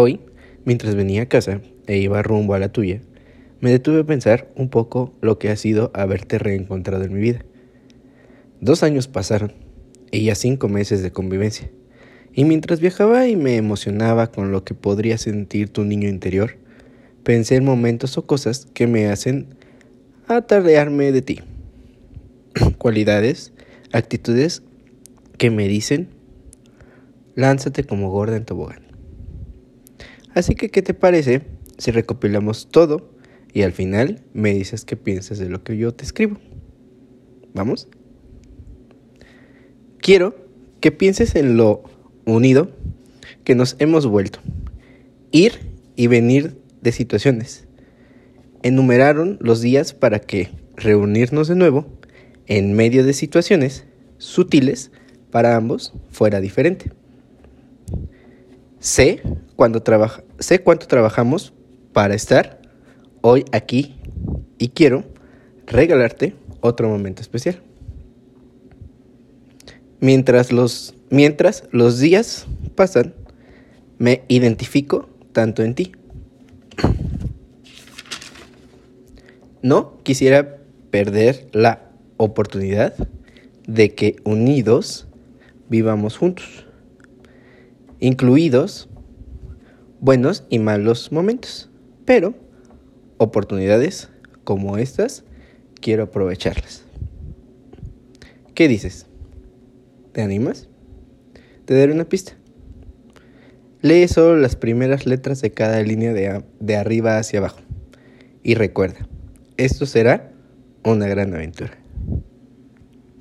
Hoy, mientras venía a casa e iba rumbo a la tuya, me detuve a pensar un poco lo que ha sido haberte reencontrado en mi vida. Dos años pasaron y ya cinco meses de convivencia. Y mientras viajaba y me emocionaba con lo que podría sentir tu niño interior, pensé en momentos o cosas que me hacen atardearme de ti. Cualidades, actitudes que me dicen, lánzate como gorda en tobogán. Así que, ¿qué te parece si recopilamos todo y al final me dices qué piensas de lo que yo te escribo? ¿Vamos? Quiero que pienses en lo unido que nos hemos vuelto. Ir y venir de situaciones. Enumeraron los días para que reunirnos de nuevo en medio de situaciones sutiles para ambos fuera diferente. Sé, cuando trabaja, sé cuánto trabajamos para estar hoy aquí y quiero regalarte otro momento especial. Mientras mientras los días pasan, me identifico tanto en ti. No quisiera perder la oportunidad de que unidos vivamos juntos, incluidos buenos y malos momentos, pero oportunidades como estas quiero aprovecharlas. ¿Qué dices? ¿Te animas? Te daré una pista. Lee solo las primeras letras de cada línea de, de arriba hacia abajo. Y recuerda, esto será una gran aventura.